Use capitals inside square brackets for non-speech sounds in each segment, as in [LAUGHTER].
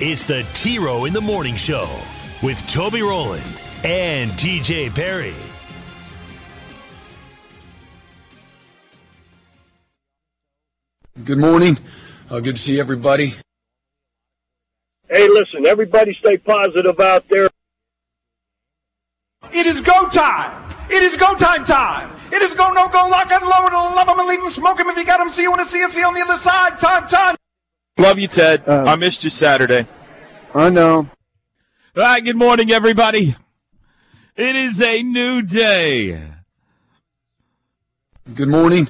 it's the T Row in the Morning Show with Toby Rowland and TJ Perry. Good morning. Uh, good to see everybody. Hey, listen, everybody stay positive out there. It is go time. It is go time time. It is go, no go, lock and load, love him and leave him, smoke him if you got him, see you when to see you, see you on the other side. Time, time. Love you, Ted. Uh, I missed you Saturday. I know. All right, good morning, everybody. It is a new day. Good morning.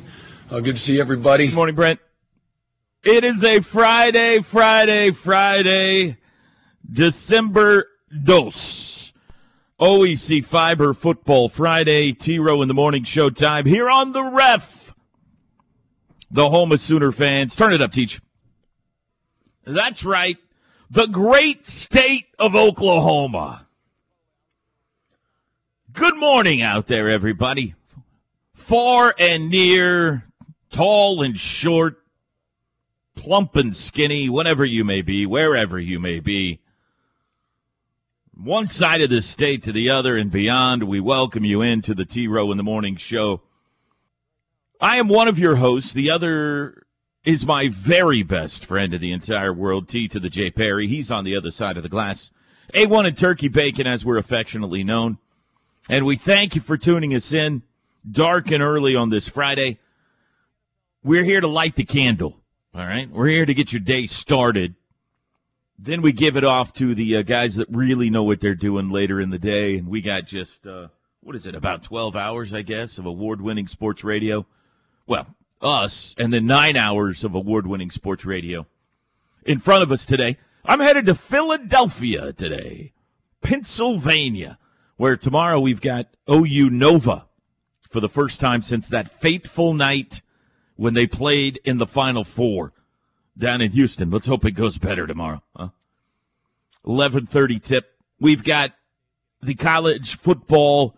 Uh, good to see everybody. Good morning, Brent. It is a Friday, Friday, Friday, December dos. OEC Fiber Football Friday, T Row in the Morning Showtime here on the ref. The home of Sooner fans. Turn it up, Teach. That's right. The great state of Oklahoma. Good morning out there, everybody. Far and near, tall and short, plump and skinny, whatever you may be, wherever you may be. One side of the state to the other and beyond, we welcome you into the T Row in the Morning Show. I am one of your hosts. The other is my very best friend in the entire world, T to the J Perry. He's on the other side of the glass. A1 and Turkey Bacon, as we're affectionately known. And we thank you for tuning us in dark and early on this Friday. We're here to light the candle. All right. We're here to get your day started. Then we give it off to the uh, guys that really know what they're doing later in the day. And we got just, uh, what is it, about 12 hours, I guess, of award winning sports radio. Well, us, and the nine hours of award winning sports radio in front of us today. I'm headed to Philadelphia today, Pennsylvania, where tomorrow we've got OU Nova for the first time since that fateful night when they played in the Final Four down in Houston. Let's hope it goes better tomorrow. Huh? 11:30 tip. We've got the college football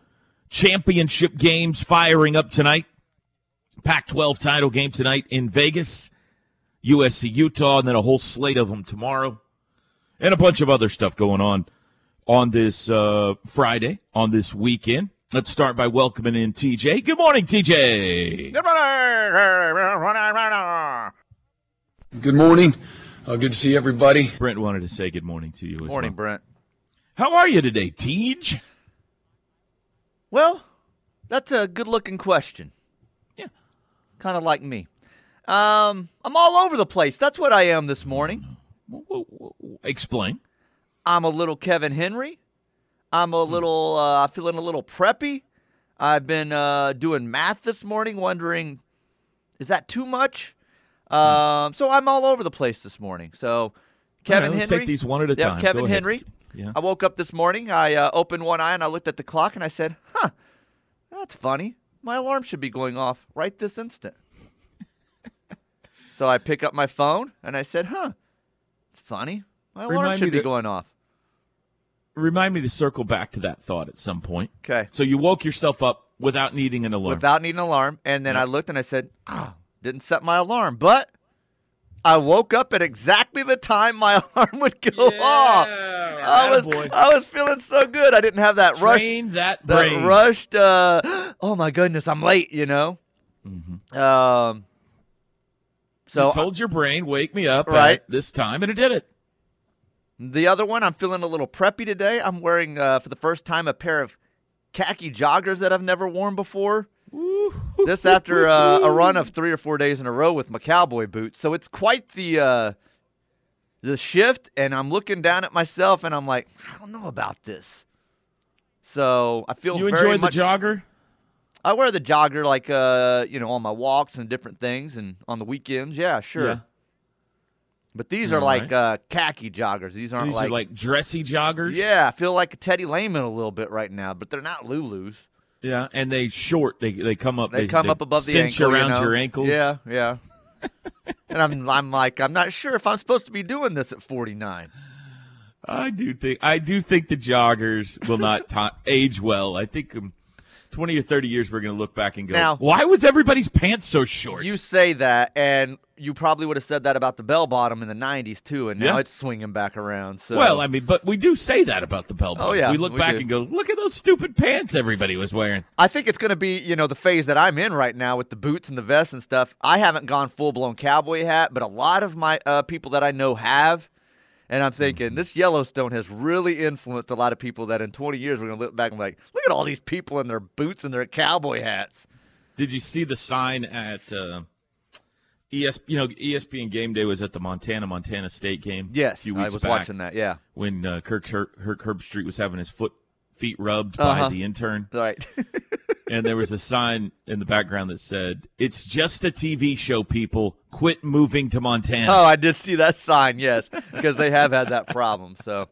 championship games firing up tonight. Pac 12 title game tonight in Vegas, USC Utah, and then a whole slate of them tomorrow, and a bunch of other stuff going on on this uh, Friday, on this weekend. Let's start by welcoming in TJ. Good morning, TJ. Good morning. Good morning. Uh, good to see everybody. Brent wanted to say good morning to you as Morning, well. Brent. How are you today, Tej? Well, that's a good-looking question. Kind of like me. Um, I'm all over the place. That's what I am this morning. Explain. I'm a little Kevin Henry. I'm a little uh, feeling a little preppy. I've been uh, doing math this morning, wondering, is that too much? Um, so I'm all over the place this morning. So, Kevin right, let's Henry. take these one at a Yeah, time. Kevin. Henry. Yeah. I woke up this morning. I uh, opened one eye and I looked at the clock and I said, "Huh, that's funny. My alarm should be going off right this instant." so I pick up my phone and I said, "Huh, it's funny. My alarm Remind should be to- going off." Remind me to circle back to that thought at some point. Okay. So you woke yourself up without needing an alarm. Without needing an alarm, and then. I looked and I said, "Ah, didn't set my alarm," but. I woke up at exactly the time my [LAUGHS] alarm would go off. I was. I was feeling so good. I didn't have that rush Train that that brain. rushed uh [GASPS] oh my goodness i'm late you know um so you told your brain, "Wake me up Right. at this time," and it did it. the other one i'm feeling a little preppy today i'm wearing uh, for the first time a pair of khaki joggers that i've never worn before this after uh, a run of three or four days in a row with my cowboy boots so it's quite the uh the shift and i'm looking down at myself and i'm like i don't know about this so i feel You enjoy the jogger? I wear the jogger like uh, you know, on my walks and different things and on the weekends. Yeah, sure. Yeah. But these are All like right. uh, khaki joggers. These aren't These like, are like dressy joggers. yeah. I feel like a Teddy Lehman a little bit right now, but they're not Lulus. Yeah, and they short. They they come up. They, come up above the cinch ankle, you around know? your ankles. Yeah, yeah. [LAUGHS] and I'm I'm like I'm not sure if I'm supposed to be doing this at 49. I do think I do think the joggers will not [LAUGHS] ta age well. I think um, twenty or thirty years we're going to look back and go, Now- why was everybody's pants so short? You say that, and you probably would have said that about the bell bottom in the '90s too, and now Yeah. it's swinging back around. So well, I mean, but we do say that about the bell bottom. Oh, yeah, we look we back do. and go, look at those stupid pants everybody was wearing. I think it's going to be, you know, the phase that I'm in right now with the boots and the vests and stuff. I haven't gone full blown cowboy hat, but a lot of my uh, people that I know have. And I'm thinking this Yellowstone has really influenced a lot of people that in 20 years we're going to look back and be like, look at all these people in their boots and their cowboy hats. Did you see the sign at uh, ES? You know, ESPN Game Day was at the Montana Montana State game. Yes, a few I was back watching that. Yeah. when uh, Kirk Her- Herb Herbstreit was having his foot feet rubbed by Uh-huh. the intern. Right. [LAUGHS] and there was a sign in the background that said, "It's just a TV show. People, quit moving to Montana." Oh, I did see that sign, yes, because they have had that problem. So,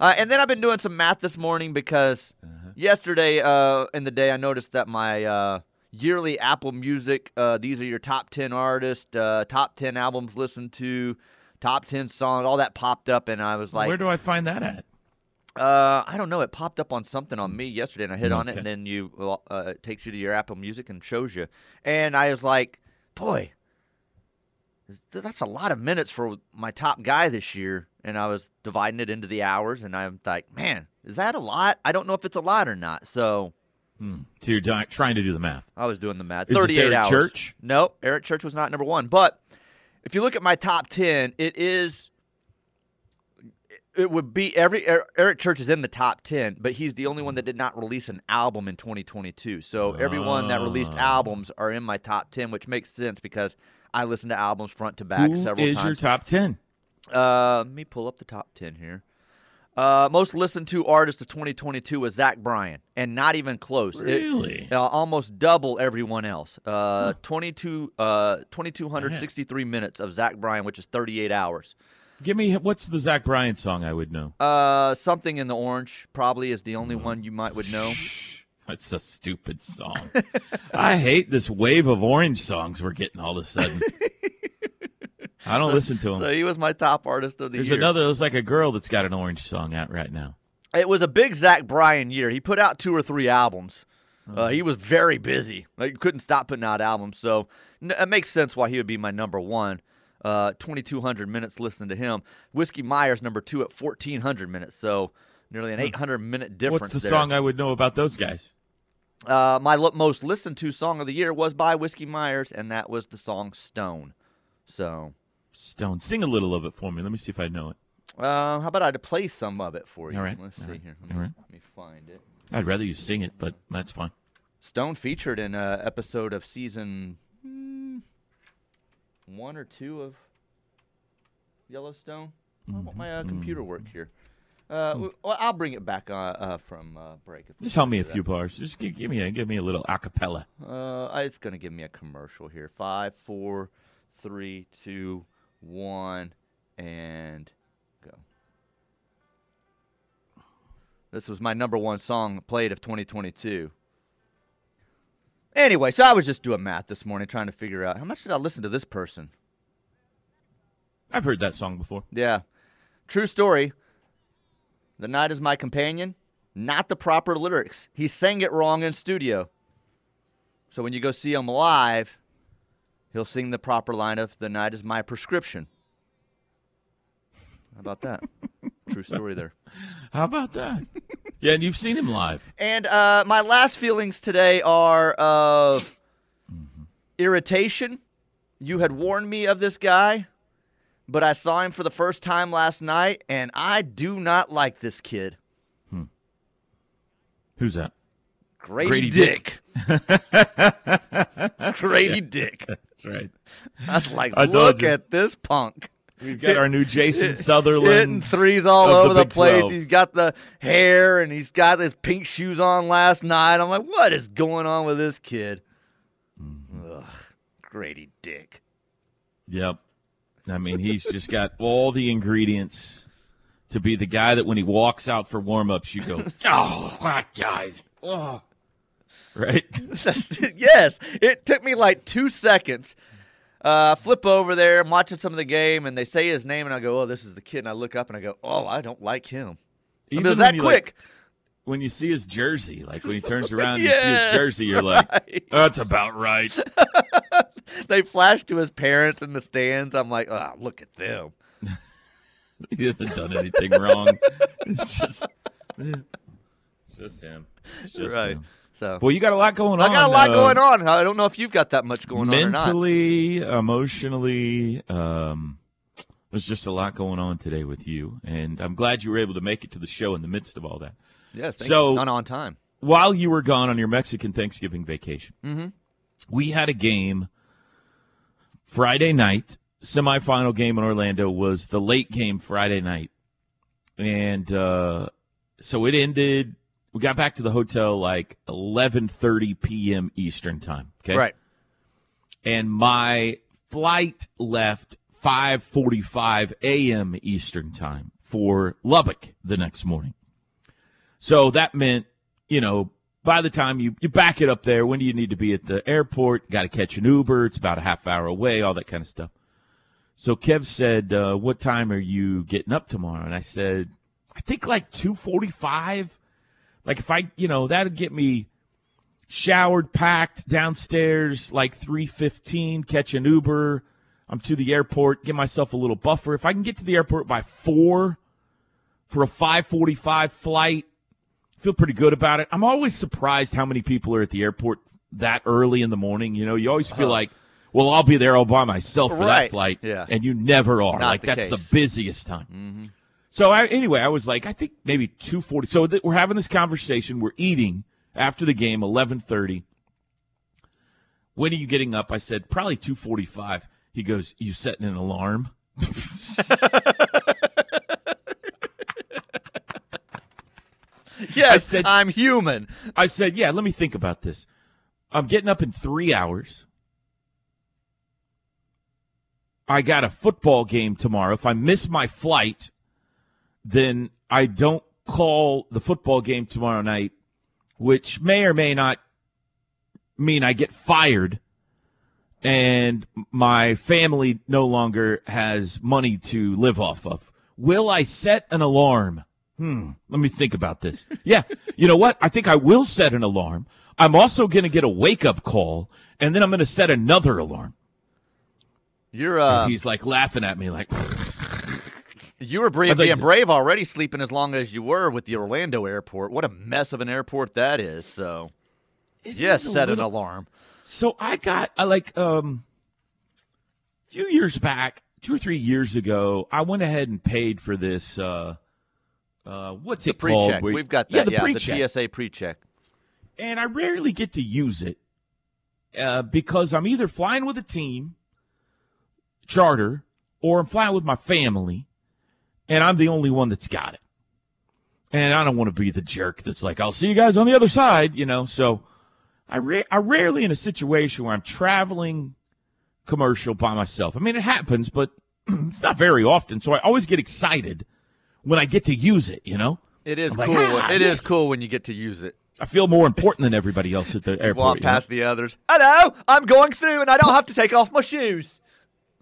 uh, and then I've been doing some math this morning because yesterday uh, in the day I noticed that my uh, yearly Apple Music, uh, these are your top 10 artists, uh, top 10 albums listened to, top 10 songs, all that popped up, and I was like, Where do I find that at? Uh, I don't know. It popped up on something on me yesterday, and I hit on it, and then you well, uh, it takes you to your Apple Music and shows you. And I was like, boy, that's a lot of minutes for my top guy this year. And I was dividing it into the hours, and I'm like, man, is that a lot? I don't know if it's a lot or not. So Hmm. So you're di- trying to do the math. I was doing the math. Is this 38 Eric hours. Church? No, Eric Church was not number one. But if you look at my top 10, it is. It would be every Er- Eric Church is in the top 10, but he's the only one that did not release an album in 2022. So everyone that released Ah. albums are in my top 10, which makes sense because I listen to albums front to back Who several is times. your top ten? Uh, let me pull up the top 10 here. Uh, most listened to artist of 2022 was Zach Bryan, and not even close. It- Really? uh, almost double everyone else. Uh, 22, uh, 2,263 minutes of Zach Bryan, which is 38 hours. Give me what's the Zach Bryan song I would know? Uh, something in the orange probably is the only Mm. one you might would know. That's a stupid song. I hate this wave of orange songs we're getting all of a sudden. [LAUGHS] I don't listen to them. So he was my top artist of the There's year. There's another. There's like a girl that's got an orange song out right now. It was a big Zach Bryan year. He put out two or three albums. Uh-huh. Uh, he was very busy. Like couldn't stop putting out albums. So it makes sense why he would be my number one. Uh, 2,200 minutes listening to him. Whiskey Myers number two at 1,400 minutes. So nearly an 800 minute difference. What's the there. song I would know about those guys? Uh, my lo- most listened to song of the year was by Whiskey Myers, and that was the song Stone. So, Stone. Sing a little of it for me. Let me see if I know it. uh, how about I play some of it for you? All right, Let's all see right, here. Let me, right. let me find it. I'd rather you sing it, but that's fine. Stone featured in an episode of season hmm, one or two of Yellowstone. Why won't my uh, Mm-hmm. computer work here? Uh, w- well, I'll bring it back uh, uh, from uh, break. Just tell me a few bars. Just give, give me a give me a little acapella. Uh, it's gonna give me a commercial here. Five, four, three, two, one, and go. This was my number one song played of 2022. Anyway, so I was just doing math this morning, trying to figure out how much did I listen to this person. I've heard that song before. Yeah, true story. The night is my companion. Not the proper lyrics. He sang it wrong in studio. So when you go see him live, he'll sing the proper line of "The night is my prescription." How about that? [LAUGHS] True story there. How about that? Yeah, and you've seen him live. And uh, my last feelings today are of irritation. You had warned me of this guy, but I saw him for the first time last night, and I do not like this kid. Who's that? Grady, Grady Dick. [LAUGHS] Grady [LAUGHS] Dick. That's right. I was like, I look at this punk. We've got our new Jason Sutherland. Hitting threes all over the, Big place. 12. He's got the hair and he's got his pink shoes on last night. I'm like, what is going on with this kid? Mm-hmm. Ugh, Grady Dick. Yep. I mean, he's just got all the ingredients to be the guy that when he walks out for warm ups, you go, [LAUGHS] oh, what guys? Oh. Right? [LAUGHS] yes. It took me like two seconds. Uh, flip over there. I'm watching some of the game, and they say his name, and I go, "Oh, this is the kid." And I look up, and I go, "Oh, I don't like him." I mean, it was that you, quick. Like, when you see his jersey, like when he turns [LAUGHS] around, yes, you see his jersey, you're right. like, "That's about right." [LAUGHS] they flash to his parents in the stands. I'm like, "Oh, look at them." [LAUGHS] he hasn't done anything wrong. It's just, it's just him. It's just right. Him. So, well, you got a lot going on. I got a lot uh, going on. I don't know if you've got that much going mentally, on mentally, emotionally. Um, there's just a lot going on today with you, and I'm glad you were able to make it to the show in the midst of all that. Yes, so not on time. While you were gone on your Mexican Thanksgiving vacation, mm-hmm. we had a game Friday night. Semifinal game in Orlando was the late game Friday night, and uh, so it ended we got back to the hotel like 11:30 p.m. Eastern time. Okay, right. And my flight left 5:45 a.m. Eastern time for Lubbock the next morning. So that meant, you know, by the time you, you back it up there, when do you need to be at the airport? Got to catch an Uber. It's about a half hour away, all that kind of stuff. So Kev said, uh, "What time are you getting up tomorrow?" And I said, "I think like 2:45." Like if I, you know, that'd get me showered, packed downstairs like 3:15, catch an Uber, I'm to the airport, give myself a little buffer. If I can get to the airport by 4 for a 5:45 flight, feel pretty good about it. I'm always surprised how many people are at the airport that early in the morning, you know. You always feel like well, I'll be there all by myself for right. that flight. Yeah. And you never are. Not like, the that's case. the busiest time. Mm-hmm. So I, anyway, I was like, I think maybe two forty. So th- we're having this conversation. We're eating after the game, eleven thirty. When are you getting up? I said probably two forty five. He goes, "You setting an alarm?" yes, I said- I'm human. I said, "Yeah, let me think about this. I'm getting up in three hours. I got a football game tomorrow. If I miss my flight, then I don't call the football game tomorrow night, which may or may not mean I get fired and my family no longer has money to live off of. Will I set an alarm? Hmm, let me think about this. [LAUGHS] Yeah, you know what? I think I will set an alarm. I'm also going to get a wake up call, and then I'm going to set another alarm. You're uh, And he's like laughing at me, like, [LAUGHS] you were brave, was like- being brave already, sleeping as long as you were with the Orlando airport. What a mess of an airport that is. So, yes, is set an alarm. So I got I like um a few years back, two or three years ago, I went ahead and paid for this uh uh what's The it called? pre-check. Where- We've got yeah, the Yeah, pre-check. TSA pre-check. and I rarely get to use it uh, because I'm either flying with a team, charter, or I'm flying with my family, and I'm the only one that's got it. And I don't want to be the jerk that's like, "I'll see you guys on the other side," you know. So I ra- I rarely in a situation where I'm traveling commercial by myself. I mean, it happens, but [CLEARS THROAT] it's not very often. So I always get excited when I get to use it. You know, It is like, cool. "Ah, It is yes." cool when you get to use it. I feel more important than everybody else at the airport. Walk you know? past the others. Hello, I'm going through, and I don't have to take off my shoes.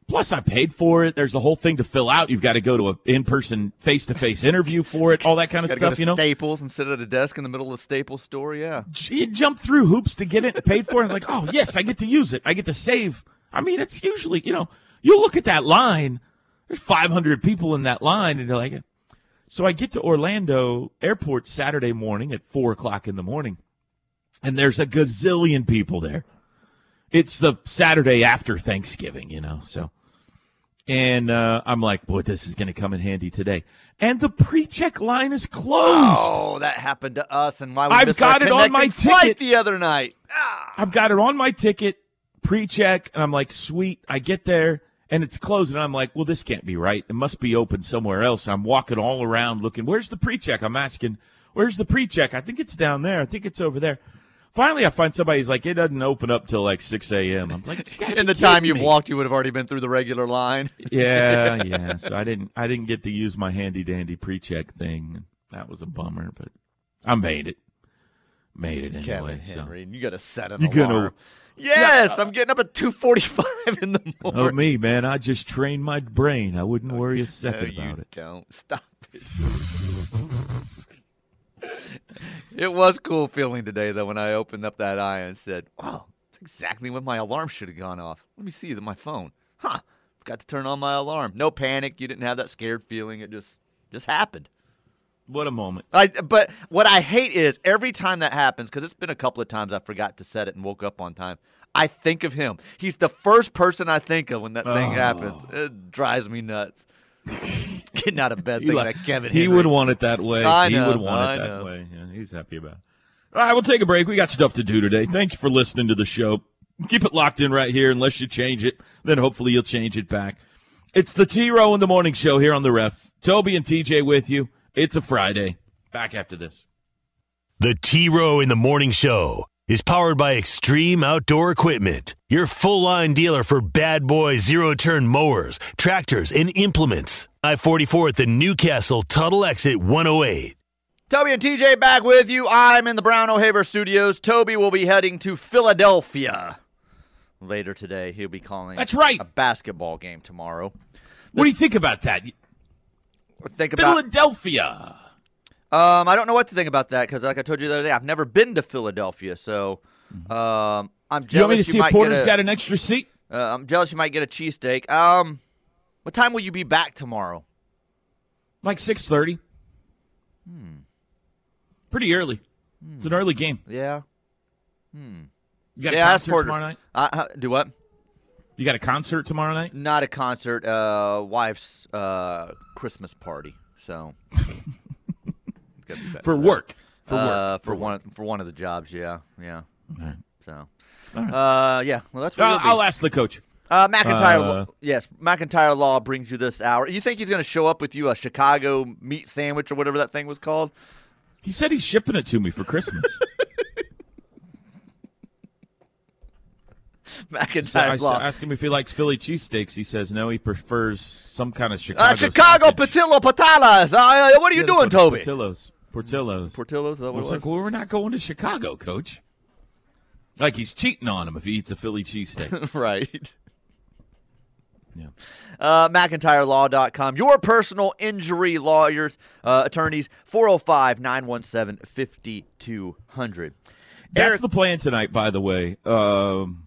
Plus, I paid for it. There's a whole thing to fill out. You've got to go to an in-person, face-to-face interview for it. All that kind of to stuff. you know, Staples and sit at a desk in the middle of the Staples store. Yeah. you jump through hoops to get it paid for. And like, oh yes, I get to use it. I get to save. I mean, it's usually you know, you look at that line. There's 500 people in that line, and you're like, so I get to Orlando Airport Saturday morning at four o'clock in the morning, and there's a gazillion people there. It's the Saturday after Thanksgiving, you know, so. And uh, I'm like, boy, this is going to come in handy today. And the pre-check line is closed. Oh, that happened to us, and why we I've got it on my ticket. the other night. Ah. I've got it on my ticket, pre-check, and I'm like, sweet. I get there and it's closed, and I'm like, well, this can't be right. It must be open somewhere else. I'm walking all around looking. Where's the pre-check? I'm asking, where's the pre-check? I think it's down there. I think it's over there. Finally, I find somebody who's like, it doesn't open up till like 6 a.m. I'm like, In the time you've me. walked, you would have already been through the regular line. [LAUGHS] Yeah, [LAUGHS] yeah. So I didn't, I didn't get to use my handy dandy pre-check thing. That was a bummer, but I made it. Made it anyway. Kevin so. Henry, you got to set an You're gonna- alarm. Yes, I'm getting up at 2:45 in the [LAUGHS] oh, morning. Oh me, man! I just trained my brain. I wouldn't worry a No, second you about it. don't. Stop it. It was cool feeling today, though, when I opened up that eye and said, wow, it's exactly when my alarm should have gone off. Let me see my phone. Huh. Forgot to turn on my alarm. No panic. You didn't have that scared feeling. It just just happened. What a moment! I, but what I hate is every time that happens, because it's been a couple of times I forgot to set it and woke up on time. I think of him. He's the first person I think of when that thing Oh. happens. It drives me nuts. [LAUGHS] [LAUGHS] Getting out of bed He, thinking like- that Kevin he Henry. would want it that way. I he know, would want I it that know. way. Yeah, he's happy about it. All right, we'll take a break. We got stuff to do today. Thank you for listening to the show. Keep it locked in right here. Unless you change it, then hopefully you'll change it back. It's the T Row in the Morning Show here on the Ref. Toby and TJ with you. It's a Friday. Back after this. The T Row in the Morning Show is powered by Extreme Outdoor Equipment, your full line dealer for bad boy zero turn mowers, tractors, and implements. I 44 at the Newcastle Tuttle Exit 108. Toby and TJ back with you. I'm in the Brown O'Haver studios. Toby will be heading to Philadelphia later today. He'll be calling That's right. a basketball game tomorrow. What do you think about that? Think about Philadelphia. Um, I don't know what to think about that because, like I told you the other day, I've never been to Philadelphia, so um, I'm jealous. Mm-hmm. You want me to see if might Porter's get a, got an extra seat? uh, I'm jealous you might get a cheesesteak. Um, what time will you be back tomorrow? Like 6.30. Hmm. Pretty early. It's an early game. Yeah, Hmm. You got yeah. a concert tomorrow night? Uh, do what? You got a concert tomorrow night? Not a concert. Uh, wife's uh Christmas party. So [LAUGHS] gotta be better For work. For uh, work. for one for one of the jobs. Yeah, yeah. Right. So, right. uh, yeah. Well, that's what I'll. I'll ask the coach. Uh, McIntyre, Uh, yes, McIntyre Law brings you this hour. You think he's going to show up with you a Chicago meat sandwich or whatever that thing was called? He said he's shipping it to me for Christmas. [LAUGHS] [LAUGHS] so I McIntyre asked him if he likes Philly cheesesteaks. He says no, he prefers some kind of Chicago. Uh, Chicago sausage. Patillo Patalas. Uh, what are you Yeah, doing, Toby? Portillo's. Portillo's. Portillo's. That I what it was like, well, we're not going to Chicago, coach. Like he's cheating on him if he eats a Philly cheesesteak. [LAUGHS] right. yeah. Uh, McIntyreLaw.com. Your personal injury lawyers, uh, attorneys, 405 917 5200. That's the plan tonight, by the way. Um,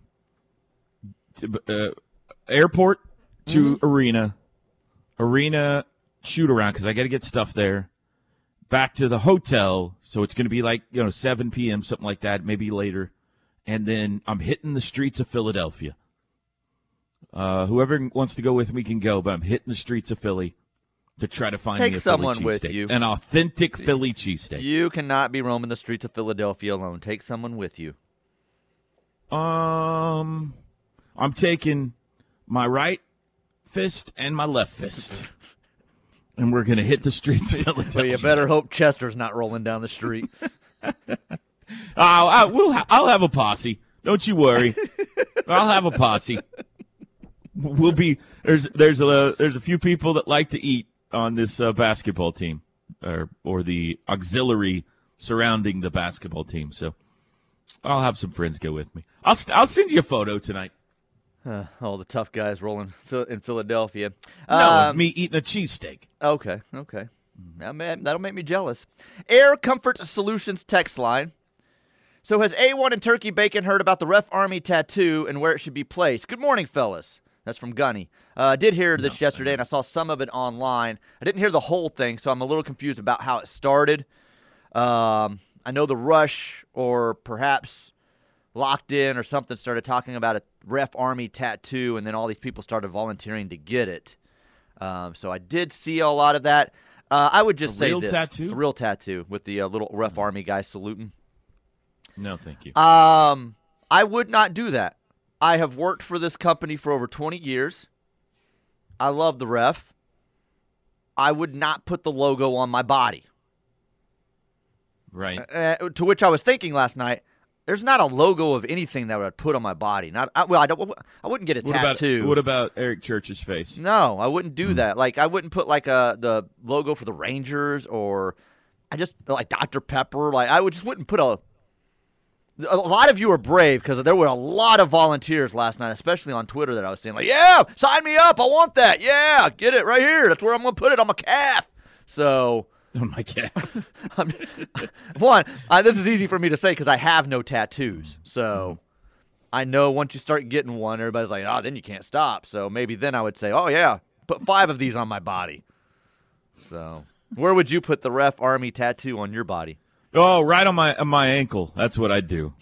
uh, airport to Mm-hmm. arena, arena shoot around because I got to get stuff there. Back to the hotel, so it's going to be like you know 7 p.m. something like that, maybe later, and then I'm hitting the streets of Philadelphia. Uh, whoever wants to go with me can go, but I'm hitting the streets of Philly to try to find Take me a Philly someone with cheesesteak. you. an authentic Philly cheesesteak. You cannot be roaming the streets of Philadelphia alone. Take someone with you. Um, I'm taking my right fist and my left fist, [LAUGHS] and we're gonna hit the streets of Philadelphia. So you better hope Chester's not rolling down the street. [LAUGHS] I'll, I will. Ha- I'll have a posse. Don't you worry. I'll have a posse. We'll be there's there's a there's a few people that like to eat on this uh, basketball team, or or the auxiliary surrounding the basketball team. So I'll have some friends go with me. I'll I'll send you a photo tonight. Uh, all the tough guys rolling [LAUGHS] in Philadelphia. No, Um, me eating a cheesesteak. Okay, okay. That may, that'll make me jealous. Air Comfort Solutions text line. So has A1 and Turkey Bacon heard about the Ref Army tattoo and where it should be placed? Good morning, fellas. That's from Gunny. Uh, I did hear this yesterday, and I saw some of it online. I didn't hear the whole thing, so I'm a little confused about how it started. Um, I know the Rush, or perhaps Locked In, or something, started talking about a Ref Army tattoo, and then all these people started volunteering to get it. Um, so I did see a lot of that. Uh, I would just A say real this: tattoo? a real tattoo with the uh, little Ref Army guy saluting. No, thank you. Um, I would not do that. I have worked for this company for over 20 years. I love the ref. I would not put the logo on my body. right. Uh, to which I was thinking last night, there's not a logo of anything that I would put on my body. Not I, well, I don't. I wouldn't get a What tattoo. about what about Eric Church's face? No, I wouldn't do hmm. that. Like I wouldn't put like a the logo for the Rangers or I just like Dr Pepper. Like I would just wouldn't put a. A lot of you are brave because there were a lot of volunteers last night, especially on Twitter that I was seeing. Like, yeah, sign me up. I want that. Yeah, get it right here. That's where I'm gonna put it on my calf. So, Oh my god! I'm, one, uh, this is easy for me to say because I have no tattoos. So I know once you start getting one, everybody's like, oh, then you can't stop. So maybe then I would say, oh, yeah, put five of these on my body. So where would you put the ref army tattoo on your body? Oh, right on my on my ankle. That's what I'd do.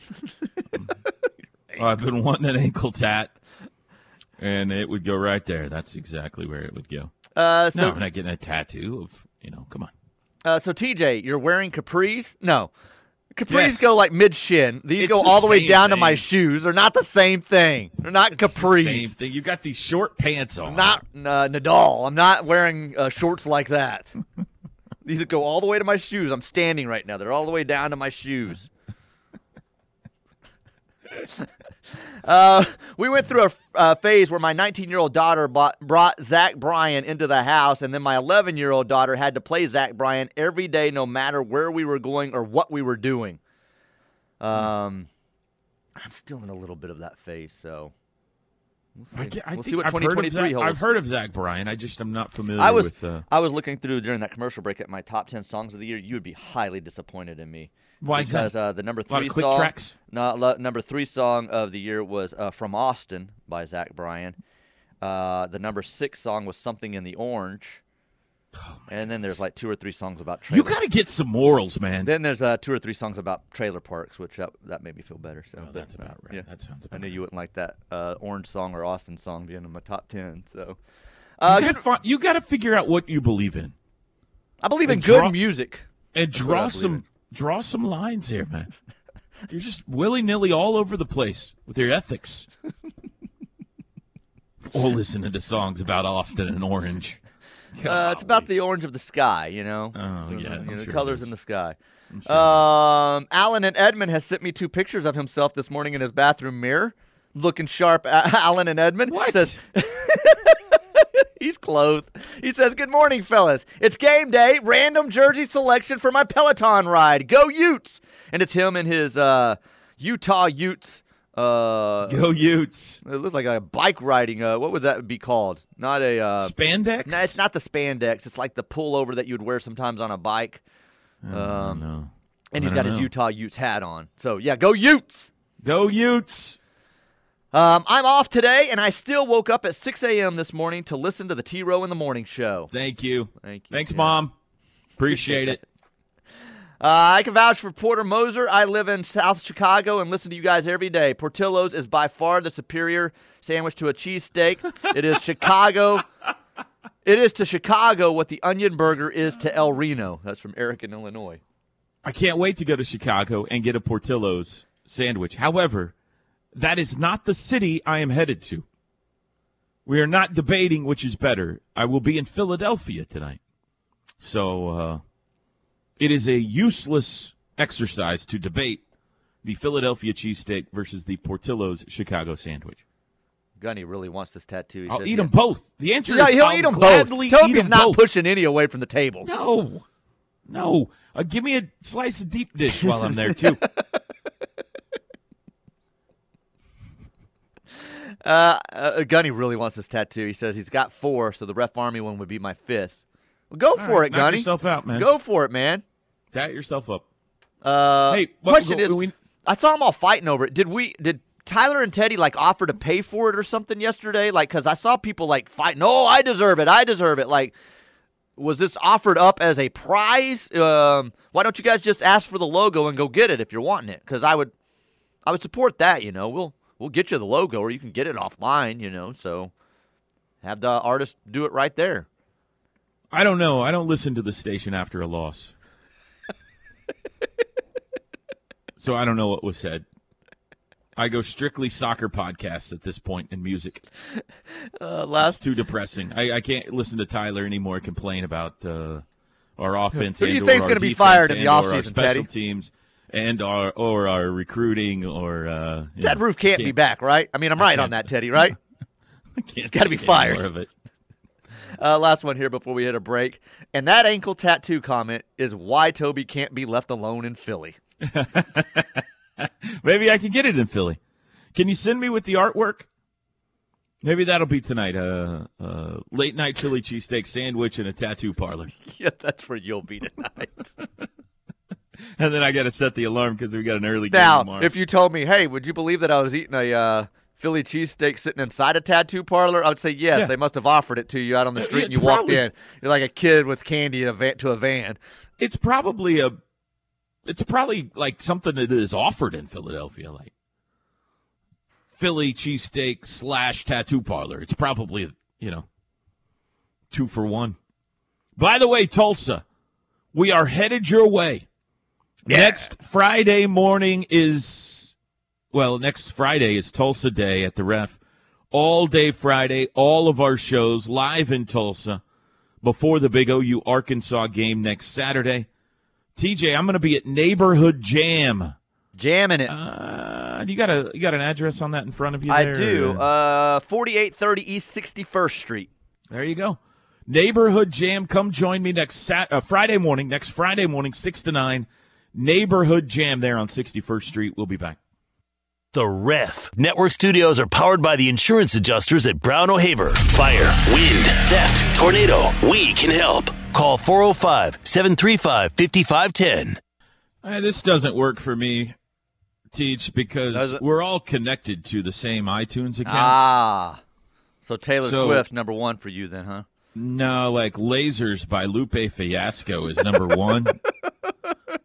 Oh, [LAUGHS] I've been wanting an ankle tat, and it would go right there. That's exactly where it would go. Uh, No, I'm not getting a tattoo of you know. Come on. Uh, so TJ, you're wearing capris? No. Capris Yes. go like mid shin. These It's go all the way same down to my shoes. They're not the same thing. They're not It's the capris. Same thing. You got these short pants on. not uh, Nadal. I'm not wearing uh, shorts like that. [LAUGHS] These go all the way to my shoes. I'm standing right now. They're all the way down to my shoes. [LAUGHS] uh, we went through a uh, phase where my 19 year old daughter bought, brought Zach Bryan into the house, and then my 11 year old daughter had to play Zach Bryan every day, no matter where we were going or what we were doing. Um, I'm still in a little bit of that phase, so. We'll I, see, get- I We'll see what I've heard of 2023 Zach- holds. I've heard of Zach Bryan. I just am not familiar I was with. Uh, I was looking through during that commercial break at my top ten songs of the year. You would be highly disappointed in me. Why because uh, the number three click song, tracks? No, number three song of the year was uh, "From Austin" by Zach Bryan. Uh, the number six song was "Something in the Orange," and then there's like two or three songs about you got to get some morals, man. then there's uh, two or three songs about trailer parks, which that, that made me feel better. So Oh, that's uh, about right. Yeah. That sounds I knew right. you wouldn't like that uh, Orange song or Austin song being in my top ten. So, You uh, fi- you got to figure out what you believe in I believe in and good music. and draw some. Draw some lines here, man. You're just willy nilly all over the place with your ethics. or listening to the songs about Austin and Orange. Uh, it's about the orange of the sky, you know. Oh, yeah, you know, sure the colors in the sky. sure Um, Alan and Edmond has sent me two pictures of himself this morning in his bathroom mirror, looking sharp. [LAUGHS] Alan and Edmond What? says [LAUGHS] he's clothed. He says, "Good morning, fellas. It's game day. Random jersey selection for my Peloton ride. Go Utes!" And it's him in his uh, Utah Utes. Uh, Go Utes. it looks like a bike riding. Uh, what would that be called? Not a. Uh, Spandex? no, it's not the spandex. It's like the pullover that you would wear sometimes on a bike. Um, no. and he's got his. Utah Utes hat on. So yeah, go Utes. Go Utes. Um, I'm off today, and I still woke up at 6 a.m. this morning to listen to the T Row in the Morning Show. Thank you. Thank you. Thanks, Yeah. Mom. Appreciate it. [LAUGHS] Uh, I can vouch for Porter Moser. I live in South Chicago and listen to you guys every day. Portillo's is by far the superior sandwich to a cheesesteak. It is Chicago. [LAUGHS] It is to Chicago what the onion burger is to El Reno. That's from Eric in Illinois. I can't wait to go to Chicago and get a Portillo's sandwich. However, that is not the city I am headed to. We are not debating which is better. I will be in Philadelphia tonight. So uh, it is a useless exercise to debate the Philadelphia cheesesteak versus the Portillo's Chicago sandwich. Gunny really wants this tattoo. He I'll says eat he- them both. The answer Yeah, is he'll I'll eat them both. Toby's not both. pushing any away from the table. No, no. Uh, give me a slice of deep dish while I'm there too. [LAUGHS] Uh, uh, Gunny really wants this tattoo. He says he's got four, so the Ref Army one would be my fifth. Well, go for right, it, Gunny. yourself out, man. Go for it, man. Tat yourself up. Uh, Hey, what- question go- is, we- I saw them all fighting over it. Did we? Did Tyler and Teddy like offer to pay for it or something yesterday? Like, cause I saw people like fighting. Oh, I deserve it. I deserve it. Like, was this offered up as a prize? Um, why don't you guys just ask for the logo and go get it if you're wanting it? Because I would, I would support that. You know, we'll we'll get you the logo, or you can get it offline. You know, so have the artist do it right there. I don't know. I don't listen to the station after a loss. [LAUGHS] so I don't know what was said. I go strictly soccer podcasts at this point in music. Uh, It's last too depressing. I, I can't listen to Tyler anymore complain about uh, our offense. Who do you and/or think's gonna be fired in the offseason, Teddy? teams. And our or our recruiting or uh, Ted know, Roof can't be back, right? I mean, I'm right on that, Teddy, right? [LAUGHS] He's gotta be fired. Of it. Uh, last one here before we hit a break. And that ankle tattoo comment is why Toby can't be left alone in Philly. [LAUGHS] Maybe I can get it in Philly. Can you send me with the artwork? Maybe that'll be tonight. Uh, uh, late night Philly cheesesteak sandwich in a tattoo parlor. [LAUGHS] yeah, that's where you'll be tonight. [LAUGHS] And then I got to set the alarm because we got an early game now, tomorrow. if you told me, hey, would you believe that I was eating a uh, Philly cheesesteak sitting inside a tattoo parlor? I would say yes. Yeah. They must have offered it to you out on the street and it's you walked in. You're like a kid with candy in a van, to a van. it's probably a, it's probably like something that is offered in Philadelphia, like Philly cheesesteak slash tattoo parlor. It's probably you know two for one. By the way, Tulsa, we are headed your way. Next Friday morning is, well, next Friday is Tulsa Day at the ref. All day Friday, all of our shows live in Tulsa before the big OU Arkansas game next Saturday. TJ, I'm going to be at Neighborhood Jam. Jamming it. Uh, you got a you got an address on that in front of you? I do. Uh, 4830 East 61st Street. There you go. Neighborhood Jam. Come join me next sat- uh, Friday morning. Next Friday morning, six to nine. Neighborhood Jam there on 61st Street. We'll be back. The Ref. Network studios are powered by the insurance adjusters at Brown O'Haver. Fire, wind, theft, tornado. We can help. Call 405 735 5510. Uh, this doesn't work for me, Teach, because we're all connected to the same iTunes account. Ah. So Taylor So- Swift, number one for you then, huh? No, like Lasers by Lupe Fiasco is number one. [LAUGHS]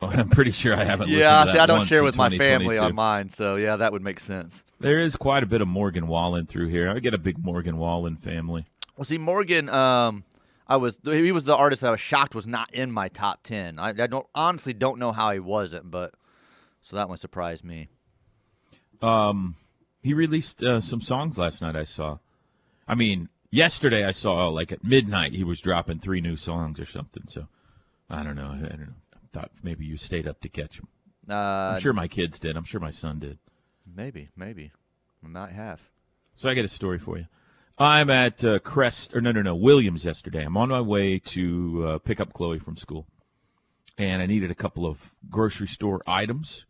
Well, [LAUGHS] I'm pretty sure I haven't listened Yeah, see, I don't share with my family on mine, so yeah, that would make sense. There is quite a bit of Morgan Wallen through here. I get a big Morgan Wallen family. Well, see, Morgan, um, I was he was the artist I was shocked was not in my top ten. I, I don't honestly don't know how he wasn't, but so that one surprised me. Um, he released uh, some songs last night. I saw. I mean, yesterday I saw like at midnight he was dropping three new songs or something. So I don't know. I don't know. Thought maybe you stayed up to catch him. Uh, I'm sure my kids did. I'm sure my son did. maybe, maybe might have. So I got a story for you. I'm at uh, Crest, or no, no, no, Williams yesterday. I'm on my way to uh, pick up Chloe from school, and I needed a couple of grocery store items.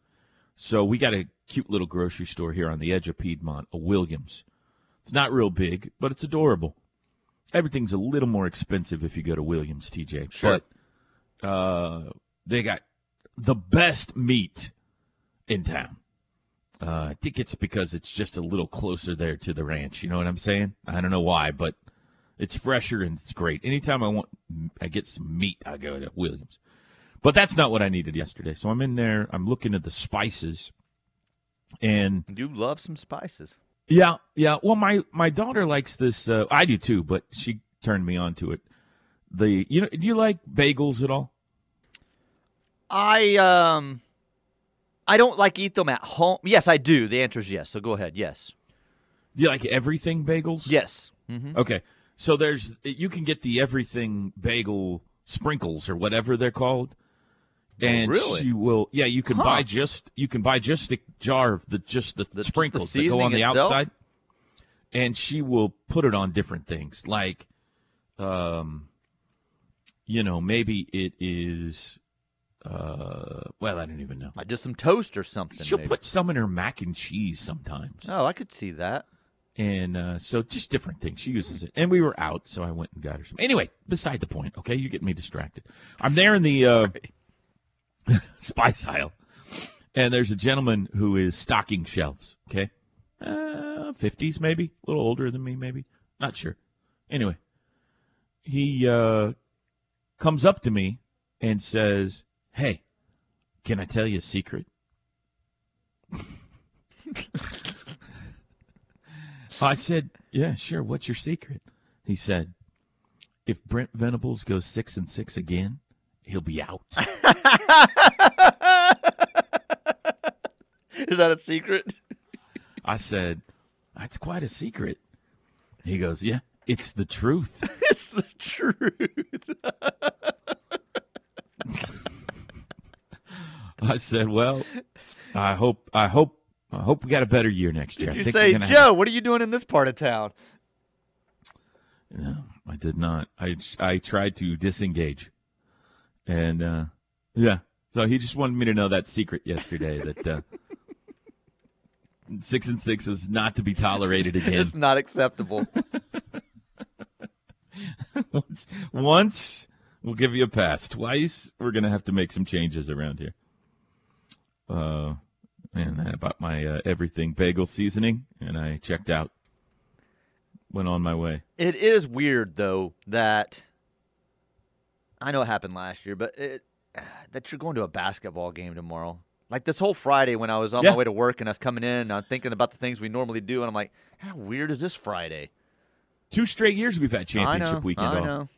So we got a cute little grocery store here on the edge of Piedmont, a Williams. It's not real big, but it's adorable. Everything's a little more expensive if you go to Williams, TJ. Sure. But uh, they got the best meat in town. Uh, I think it's because it's just a little closer there to the ranch. You know what I'm saying? I don't know why, but it's fresher and it's great. Anytime I want, I get some meat, I go to Williams. But that's not what I needed yesterday. So I'm in there. I'm looking at the spices, and You love some spices. yeah, yeah. Well, my my daughter likes this. Uh, I do too, but she turned me on to it. The you know, do you like bagels at all? I um, I don't like eat them at home. Yes, I do. The answer is yes. So go ahead. Yes. Do you like everything bagels? Yes. Mm-hmm. Okay. So there's you can get the everything bagel sprinkles or whatever they're called. And Oh, really? she will yeah, you can Huh. buy just you can buy just a jar of the just the, just the sprinkles that go on the itself? outside. And she will put it on different things. Like um you know, maybe it is uh well, I don't even know. Like just some toast or something. She'll maybe. put some in her mac and cheese sometimes. Oh, I could see that. And uh, so just different things. She uses it. And we were out, so I went and got her some. Anyway, beside the point, okay? You get me distracted. I'm there in the uh, [LAUGHS] spice aisle, and there's a gentleman who is stocking shelves, okay? Uh, 50s, maybe? A little older than me, maybe? Not sure. Anyway, he uh, comes up to me and says, Hey, can I tell you a secret? I said, "Yeah, sure. What's your secret?" He said, "If Brent Venables goes six and six again, he'll be out." [LAUGHS] Is that a secret? I said, "That's quite a secret." He goes, "Yeah, it's the truth." [LAUGHS] it's the truth. [LAUGHS] [LAUGHS] I said, well, I hope, I hope, I hope we got a better year next year. Did I you say, Joe, what are you doing in this part of town? No, I did not. I I tried to disengage, and uh, yeah. So he just wanted me to know that secret yesterday that uh, six and six is not to be tolerated [LAUGHS] again. It's not acceptable. [LAUGHS] once, once we'll give you a pass. Twice we're gonna have to make some changes around here. Uh, and I bought my uh, everything bagel seasoning, and I checked out. Went on my way. It is weird though that I know it happened last year, but it, that you're going to a basketball game tomorrow. Like this whole Friday when I was on Yeah. my way to work and I was coming in, I was thinking about the things we normally do, and I'm like, how weird is this Friday? Two straight years we've had I championship know, weekend I off. know.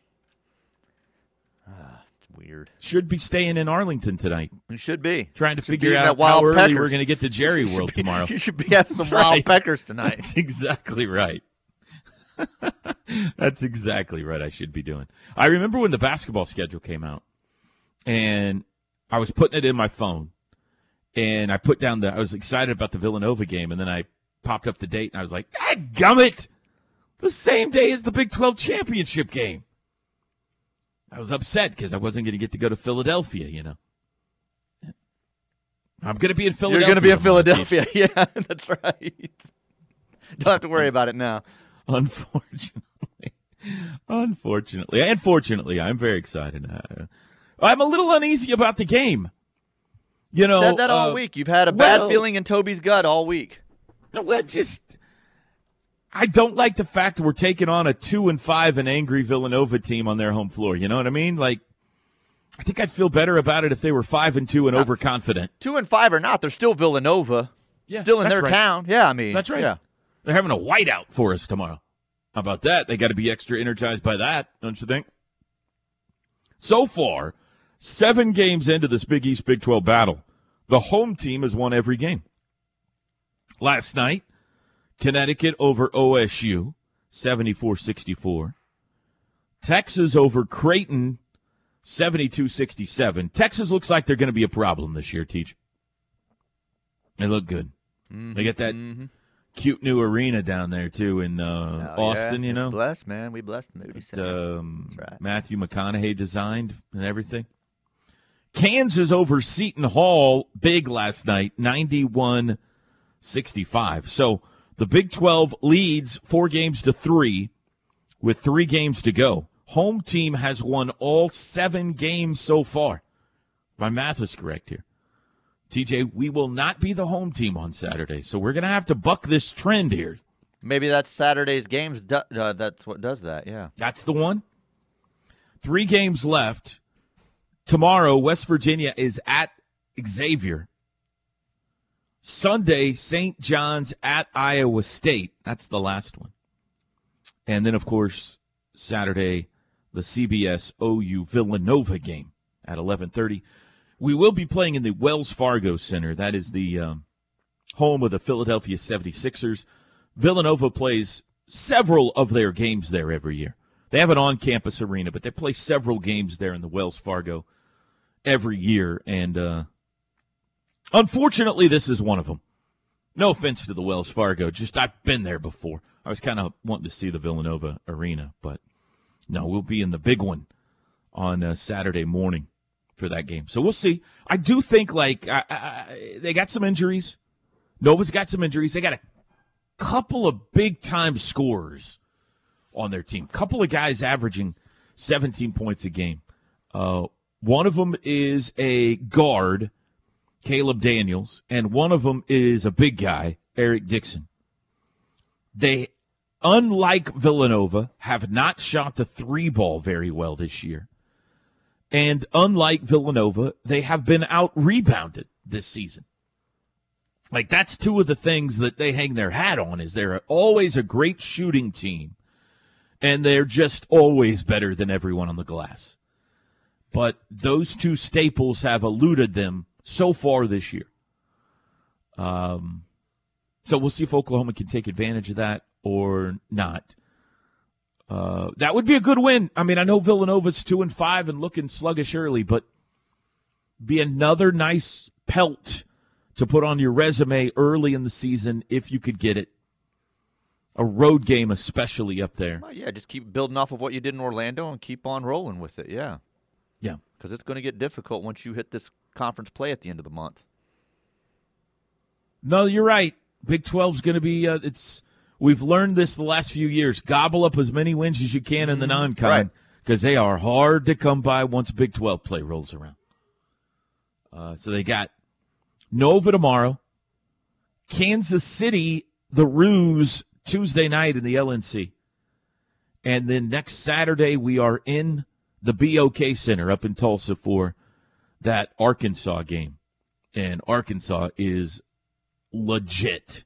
Weird. Should be staying in Arlington tonight, You should be trying to figure out how early peckers. we're going to get to Jerry [LAUGHS] World be- tomorrow. You should be having some That's wild peckers tonight. That's exactly right. That's exactly right. I should be doing. I remember when the basketball schedule came out, and I was putting it in my phone, and I put down the. I was excited about the Villanova game, and then I popped up the date, and I was like, "Ah, gummit!" The same day as the Big Twelve championship game. I was upset because I wasn't going to get to go to Philadelphia. You know, I'm going to be in Philadelphia. You're going to be in. Philadelphia. [LAUGHS] Yeah, that's right. Don't have to worry about it now. Unfortunately, unfortunately, and fortunately, I'm very excited. Uh, I'm a little uneasy about the game. You know, Said that all uh, week. You've had a bad well- feeling in Toby's gut all week. No, well, just I don't like the fact that we're taking on a two and five and angry Villanova team on their home floor. You know what I mean? Like, I think I'd feel better about it if they were five and two and uh, overconfident. Two and five or not, they're still Villanova. Yeah, still in their right. town. Yeah, I mean That's right. Yeah. They're having a whiteout for us tomorrow. How about that? They got to be extra energized by that, don't you think? So far, seven games into this Big East Big 12 battle, the home team has won every game. Last night, Connecticut over OSU, 74 64. Texas over Creighton, 72 67. Texas looks like they're going to be a problem this year, Teach. They look good. They get that cute new arena down there, too, in uh, Oh, Austin, yeah. you It's know? blessed, man. We blessed Moody Center. um, That's right. Matthew McConaughey designed and everything. Kansas over Seton Hall big last night, 91 65. So the Big 12 leads four games to three with three games to go. Home team has won all seven games so far. My math is correct here. TJ, we will not be the home team on Saturday, so we're going to have to buck this trend here. Maybe that's Saturday's games. Uh, that's what does that. Yeah. That's the one. Three games left. Tomorrow, West Virginia is at Xavier. Sunday, St. John's at Iowa State. That's the last one. And then, of course, Saturday, the CBS OU Villanova game at 11:30. We will be playing in the Wells Fargo Center. That is the um, home of the Philadelphia 76ers. Villanova plays several of their games there every year. They have an on campus arena, but they play several games there in the Wells Fargo every year. And uh, unfortunately, this is one of them. No offense to the Wells Fargo, just I've been there before. I was kind of wanting to see the Villanova arena, but no, we'll be in the big one on uh, Saturday morning for that game. So we'll see. I do think like I, I, they got some injuries. Nova's got some injuries. They got a couple of big time scorers on their team. Couple of guys averaging 17 points a game. Uh, one of them is a guard, Caleb Daniels, and one of them is a big guy, Eric Dixon. They, unlike Villanova, have not shot the three ball very well this year. And unlike Villanova, they have been out rebounded this season. Like that's two of the things that they hang their hat on is they're always a great shooting team and they're just always better than everyone on the glass. But those two staples have eluded them so far this year. Um, so we'll see if Oklahoma can take advantage of that or not. Uh, that would be a good win. I mean, I know Villanova's two and five and looking sluggish early, but be another nice pelt to put on your resume early in the season if you could get it. A road game, especially up there. Well, yeah, just keep building off of what you did in Orlando and keep on rolling with it. Yeah. Yeah. Because it's going to get difficult once you hit this conference play at the end of the month. No, you're right. Big 12 is going to be, uh, it's, we've learned this the last few years. Gobble up as many wins as you can in the non con Right. because they are hard to come by once Big 12 play rolls around. Uh, so they got Nova tomorrow, Kansas City, the Roos Tuesday night in the LNC. And then next Saturday, we are in the BOK Center up in Tulsa for that Arkansas game. And Arkansas is legit.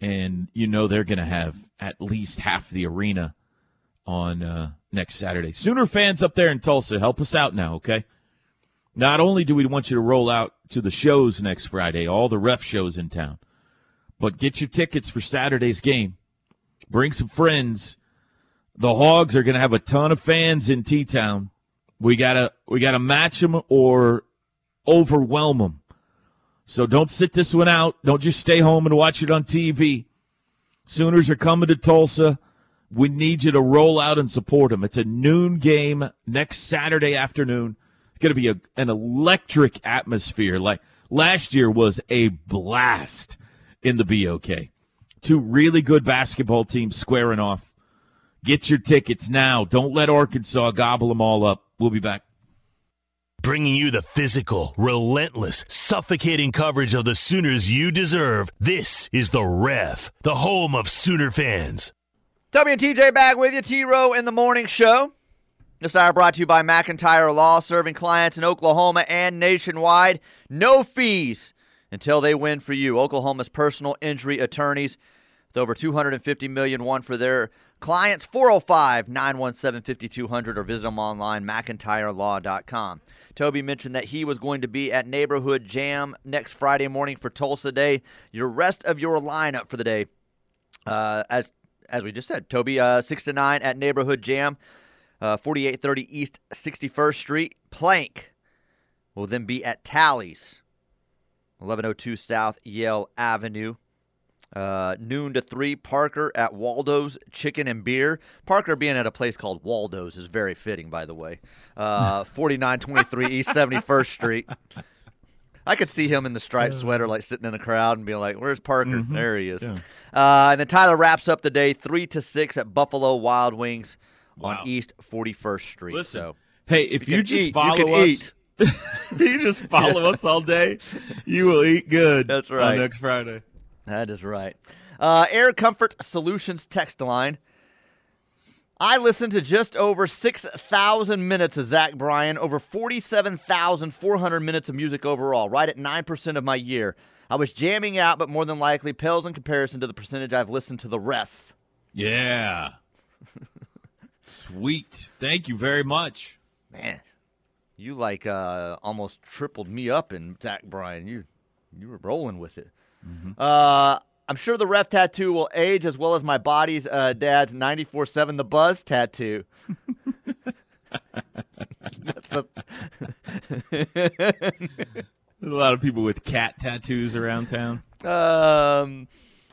And you know they're going to have at least half the arena on uh, next Saturday. Sooner fans up there in Tulsa, help us out now, okay? Not only do we want you to roll out to the shows next Friday, all the ref shows in town, but get your tickets for Saturday's game. Bring some friends. The Hogs are going to have a ton of fans in T Town. We gotta we gotta match them or overwhelm them. So don't sit this one out. Don't just stay home and watch it on TV. Sooners are coming to Tulsa. We need you to roll out and support them. It's a noon game next Saturday afternoon. It's going to be a, an electric atmosphere. Like last year was a blast in the BOK. Two really good basketball teams squaring off. Get your tickets now. Don't let Arkansas gobble them all up. We'll be back. Bringing you the physical, relentless, suffocating coverage of the Sooners you deserve. This is The Ref, the home of Sooner fans. W and TJ back with you, T Row in the morning show. This hour brought to you by McIntyre Law, serving clients in Oklahoma and nationwide. No fees until they win for you. Oklahoma's personal injury attorneys with over 250 million won for their clients. 405 917 5200 or visit them online, McIntyreLaw.com. Toby mentioned that he was going to be at Neighborhood Jam next Friday morning for Tulsa Day. Your rest of your lineup for the day, uh, as as we just said, Toby, uh, 6 to 9 at Neighborhood Jam, uh, 4830 East 61st Street. Plank will then be at Tally's, 1102 South Yale Avenue. Uh, noon to 3, Parker at Waldo's Chicken and Beer. Parker being at a place called Waldo's is very fitting, by the way. Uh, [LAUGHS] 4923 East 71st Street. I could see him in the striped sweater, like sitting in the crowd and being like, "Where's Parker? There he is." Uh, and then Tyler wraps up the day three to six at Buffalo Wild Wings Wow. on East Forty First Street. Listen, so hey, if you you, just eat, follow can us, eat. [LAUGHS] you just follow [LAUGHS] us all day, you will eat good. That's on right. next Friday. That is right. Uh, Air Comfort Solutions text line. I listened to just over 6,000 minutes of Zach Bryan, over 47,400 minutes of music overall, right at 9% of my year. I was jamming out, but more than likely pales in comparison to the percentage I've listened to the ref. Yeah. Sweet. Thank you very much. Man, you like uh, almost tripled me up in Zach Bryan. You you were rolling with it. Uh, I'm sure the ref tattoo will age as well as my body's uh, dad's 94.7 The Buzz tattoo. [LAUGHS] That's the [LAUGHS] There's a lot of people with cat tattoos around town. Um,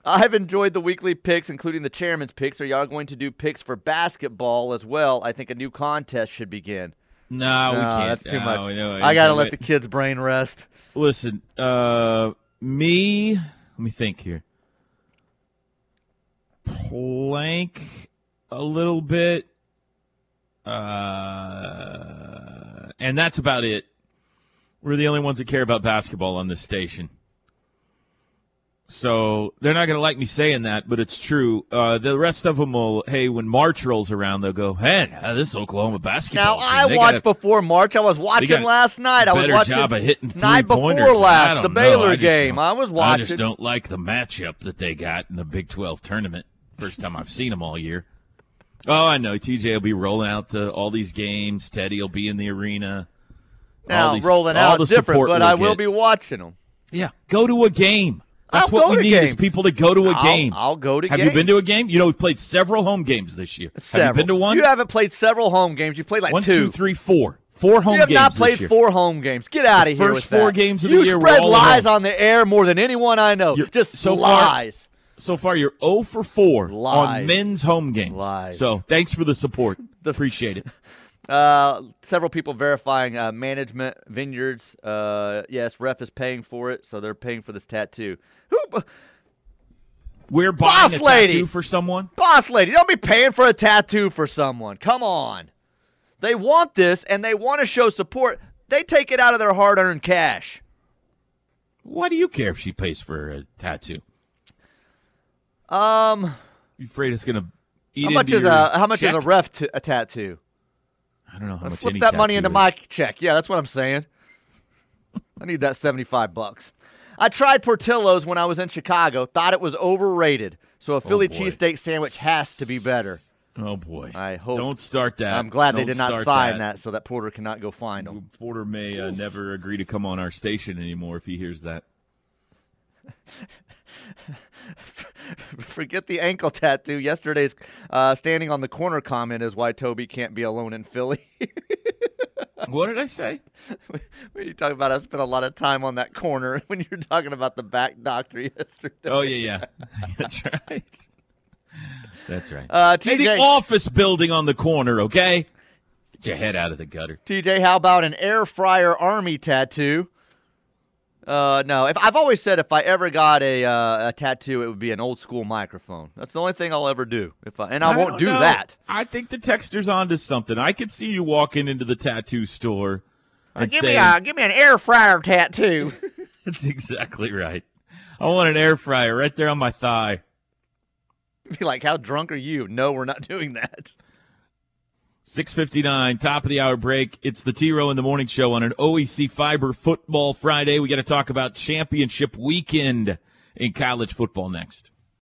I've enjoyed the weekly picks, including the chairman's picks. Are y'all going to do picks for basketball as well? I think a new contest should begin. No, we can't. that's too No, much. no, I gotta let wait. the kids' brain rest. Listen, uh, me. Let me think here. Plank a little bit, uh, and that's about it. We're the only ones that care about basketball on this station. So they're not going to like me saying that, but it's true. Uh, the rest of them will. Hey, when March rolls around, they'll go, "Man, uh, this Oklahoma basketball." Now team, I watched before March. I was watching last night. I was watching job of hitting night before last, the. Baylor I game. I was watching. I just don't like the matchup that they got in the Big 12 tournament. First time I've seen them all year. Oh, I know. TJ will be rolling out to all these games. Teddy will be in the arena. All now these- rolling all out the different, but we'll I will get. be watching them. Yeah, go to a game. That's I'll what we need is people to go to a I'll- game. I'll go to Have you been to a game? You know, we've played several home games this year. Several. Have you been to one? You haven't played several home games. You played like One, two. two, three, four. Four home You have games. not played four home games. Get out The of here first four that. games of the you year were spread lies on the air more than anyone I know. You're- Just so far- lies. So far, you're 0 for 4 Lies. on men's home games. Lies. So thanks for the support. Appreciate it. [LAUGHS] Uh, several people verifying uh, management vineyards. Uh, yes, ref is paying for it, so they're paying for this tattoo. Who, We're buying Boss a lady! tattoo for someone. boss lady? Don't be paying for a tattoo for someone. Come on. They want this and they want to show support. They take it out of their hard-earned cash. Why do you care if she pays for a tattoo? Um, You afraid it's gonna eat how much is a how much check? is a ref t- a tattoo? I don't know how Let's much. any that money into is. my check. Yeah, that's what I'm saying. I need that 75 bucks. I tried Portillo's when I was in Chicago. Thought it was overrated. So a Philly boy. cheesesteak sandwich has to be better. Oh boy! I hope- Don't start that. I'm glad they Don't did not sign that. so that Porter cannot go find them. Porter may uh, never agree to come on our station anymore if he hears that. [LAUGHS] [LAUGHS] Forget the ankle tattoo. Yesterday's uh, standing on the corner comment is why Toby can't be alone in Philly. [LAUGHS] what did I say? [LAUGHS] when you talk about I spent a lot of time on that corner when you're talking about the back doctor yesterday. Oh yeah, yeah. That's right. That's right. Uh, Hey, the office building on the corner, okay? Get your head out of the gutter. TJ, how about an air fryer army tattoo? Uh, no. If I've always said if I ever got a uh, a tattoo, it would be an old school microphone. That's the only thing I'll ever do. If I and I, won't don't do know. that. I think the texter's onto something. I could see you walking into the tattoo store and give saying, me a give me an air fryer tattoo. [LAUGHS] [LAUGHS] "That's exactly right. I want an air fryer right there on my thigh." [LAUGHS] be like, how drunk are you? No, we're not doing that. 659, top of the hour break. It's the T Row in the Morning Show on an OEC Fiber Football Friday. We got to talk about championship weekend in college football next.